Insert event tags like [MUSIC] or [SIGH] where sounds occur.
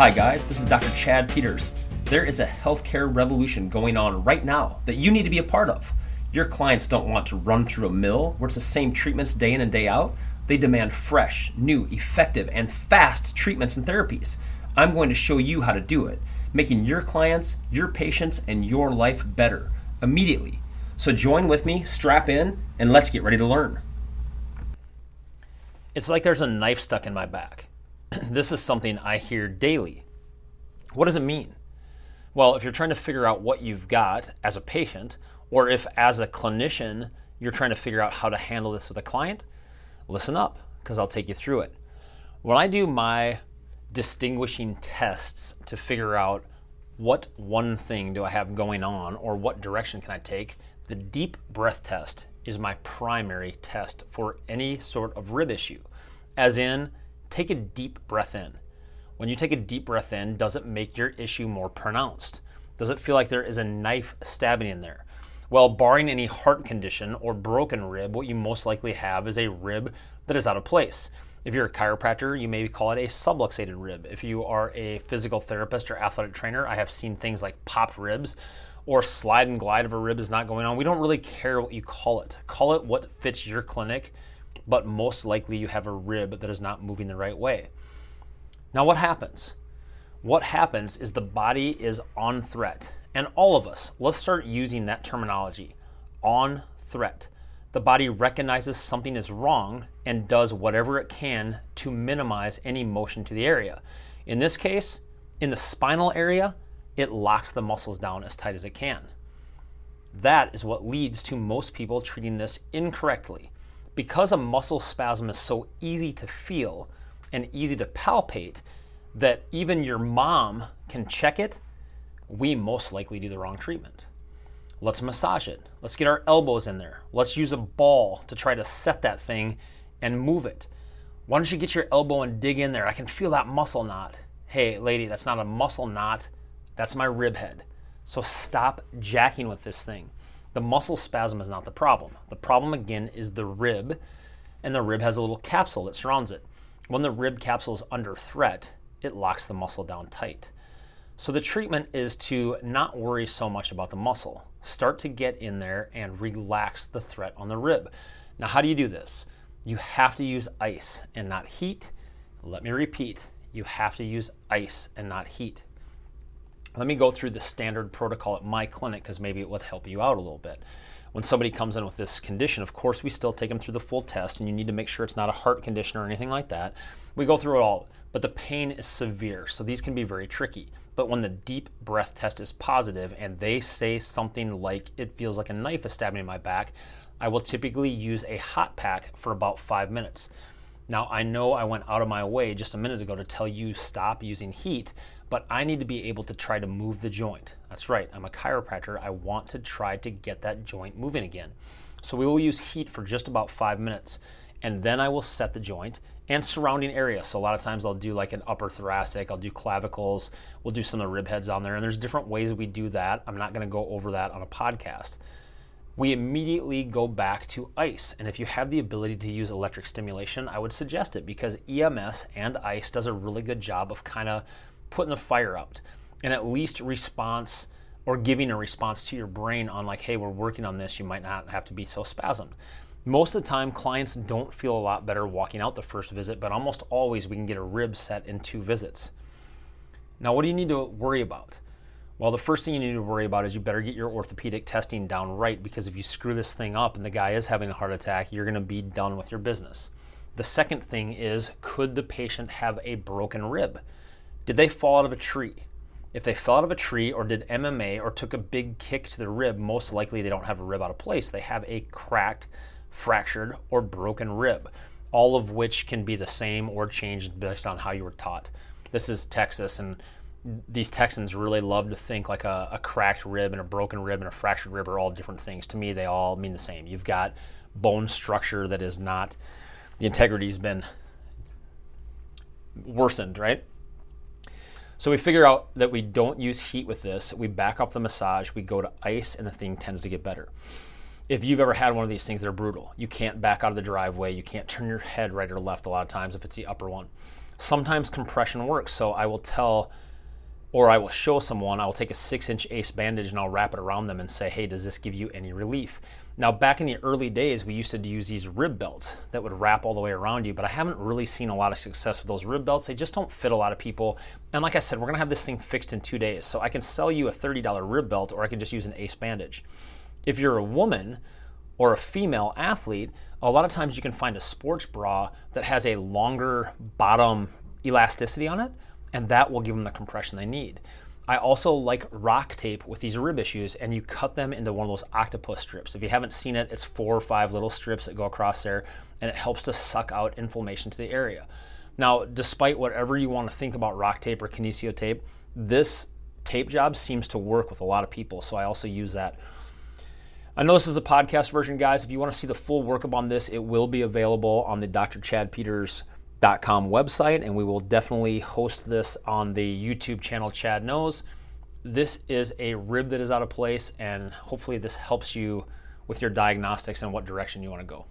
Hi, guys, this is Dr. Chad Peters. There is a healthcare revolution going on right now that you need to be a part of. Your clients don't want to run through a mill where it's the same treatments day in and day out. They demand fresh, new, effective, and fast treatments and therapies. I'm going to show you how to do it, making your clients, your patients, and your life better immediately. So join with me, strap in, and let's get ready to learn. It's like there's a knife stuck in my back. [CLEARS THROAT] this is something I hear daily. What does it mean? Well, if you're trying to figure out what you've got as a patient, or if as a clinician you're trying to figure out how to handle this with a client, listen up because I'll take you through it. When I do my distinguishing tests to figure out what one thing do I have going on or what direction can I take, the deep breath test is my primary test for any sort of rib issue. As in, take a deep breath in. When you take a deep breath in, does it make your issue more pronounced? Does it feel like there is a knife stabbing in there? Well, barring any heart condition or broken rib, what you most likely have is a rib that is out of place. If you're a chiropractor, you may call it a subluxated rib. If you are a physical therapist or athletic trainer, I have seen things like popped ribs or slide and glide of a rib is not going on. We don't really care what you call it. Call it what fits your clinic, but most likely you have a rib that is not moving the right way. Now, what happens? What happens is the body is on threat and all of us, let's start using that terminology on threat. The body recognizes something is wrong and does whatever it can to minimize any motion to the area. In this case, in the spinal area, it locks the muscles down as tight as it can. That is what leads to most people treating this incorrectly. Because a muscle spasm is so easy to feel and easy to palpate that even your mom can check it we most likely do the wrong treatment. Let's massage it. Let's get our elbows in there. Let's use a ball to try to set that thing and move it. Why don't you get your elbow and dig in there? I can feel that muscle knot. Hey, lady, that's not a muscle knot, that's my rib head. So stop jacking with this thing. The muscle spasm is not the problem. The problem, again, is the rib, and the rib has a little capsule that surrounds it. When the rib capsule is under threat, it locks the muscle down tight. So the treatment is to not worry so much about the muscle. Start to get in there and relax the threat on the rib. Now, how do you do this? You have to use ice and not heat. Let me repeat you have to use ice and not heat. Let me go through the standard protocol at my clinic because maybe it would help you out a little bit. When somebody comes in with this condition, of course, we still take them through the full test, and you need to make sure it's not a heart condition or anything like that. We go through it all, but the pain is severe, so these can be very tricky. But when the deep breath test is positive and they say something like, it feels like a knife is stabbing in my back, I will typically use a hot pack for about five minutes. Now, I know I went out of my way just a minute ago to tell you stop using heat, but I need to be able to try to move the joint. That's right, I'm a chiropractor. I want to try to get that joint moving again. So we will use heat for just about five minutes and then I will set the joint and surrounding area. So a lot of times I'll do like an upper thoracic, I'll do clavicles, we'll do some of the rib heads on there, and there's different ways we do that. I'm not to go over that on a podcast. We immediately go back to ice, and if you have the ability to use electric stimulation, I would suggest it because EMS and ice does a really good job of kind of putting the fire out and at least response or giving a response to your brain on like, hey, we're working on this. You might not have to be so spasmed. Most of the time, clients don't feel a lot better walking out the first visit, but almost always we can get a rib set in two visits. Now, what do you need to worry about? Well, the first thing you need to worry about is you better get your orthopedic testing down right because if you screw this thing up and the guy is having a heart attack, you're going to be done with your business. The second thing is could the patient have a broken rib? Did they fall out of a tree? If they fell out of a tree or did MMA or took a big kick to the rib, most likely they don't have a rib out of place. They have a cracked fractured, or broken rib, all of which can be the same or changed based on how you were taught. This is Texas, and these Texans really love to think like a, a, cracked rib and a broken rib and a fractured rib are all different things. To me, they all mean the same. You've got bone structure that is not, the integrity's been worsened, right? So we figure out that we don't use heat with this. We back off the massage, we go to ice, and the thing tends to get better if you've ever had one of these things, they're brutal. You can't back out of the driveway. You can't turn your head right or left a lot of times if it's the upper one. Sometimes compression works, so I will tell or I will show someone, I will take a six inch ace bandage and I'll wrap it around them and say, hey, does this give you any relief? Now, back in the early days, we used to use these rib belts that would wrap all the way around you, but I haven't really seen a lot of success with those rib belts. They just don't fit a lot of people. And like I said, we're gonna have this thing fixed in two days. So I can sell you a $30 rib belt or I can just use an ace bandage. If you're a woman or a female athlete, a lot of times you can find a sports bra that has a longer bottom elasticity on it and that will give them the compression they need. I also like rock tape with these rib issues, and you cut them into one of those octopus strips. If you haven't seen it, it's four or five little strips that go across there, and it helps to suck out inflammation to the area. Now, despite whatever you want to think about rock tape or kinesio tape, this tape job seems to work with a lot of people, so I also use that. I know this is a podcast version, guys. If you want to see the full workup on this, it will be available on the Dr. Chad Peters website, and we will definitely host this on the YouTube channel Chad Knows. This is a rib that is out of place, and hopefully, this helps you with your diagnostics and what direction you want to go.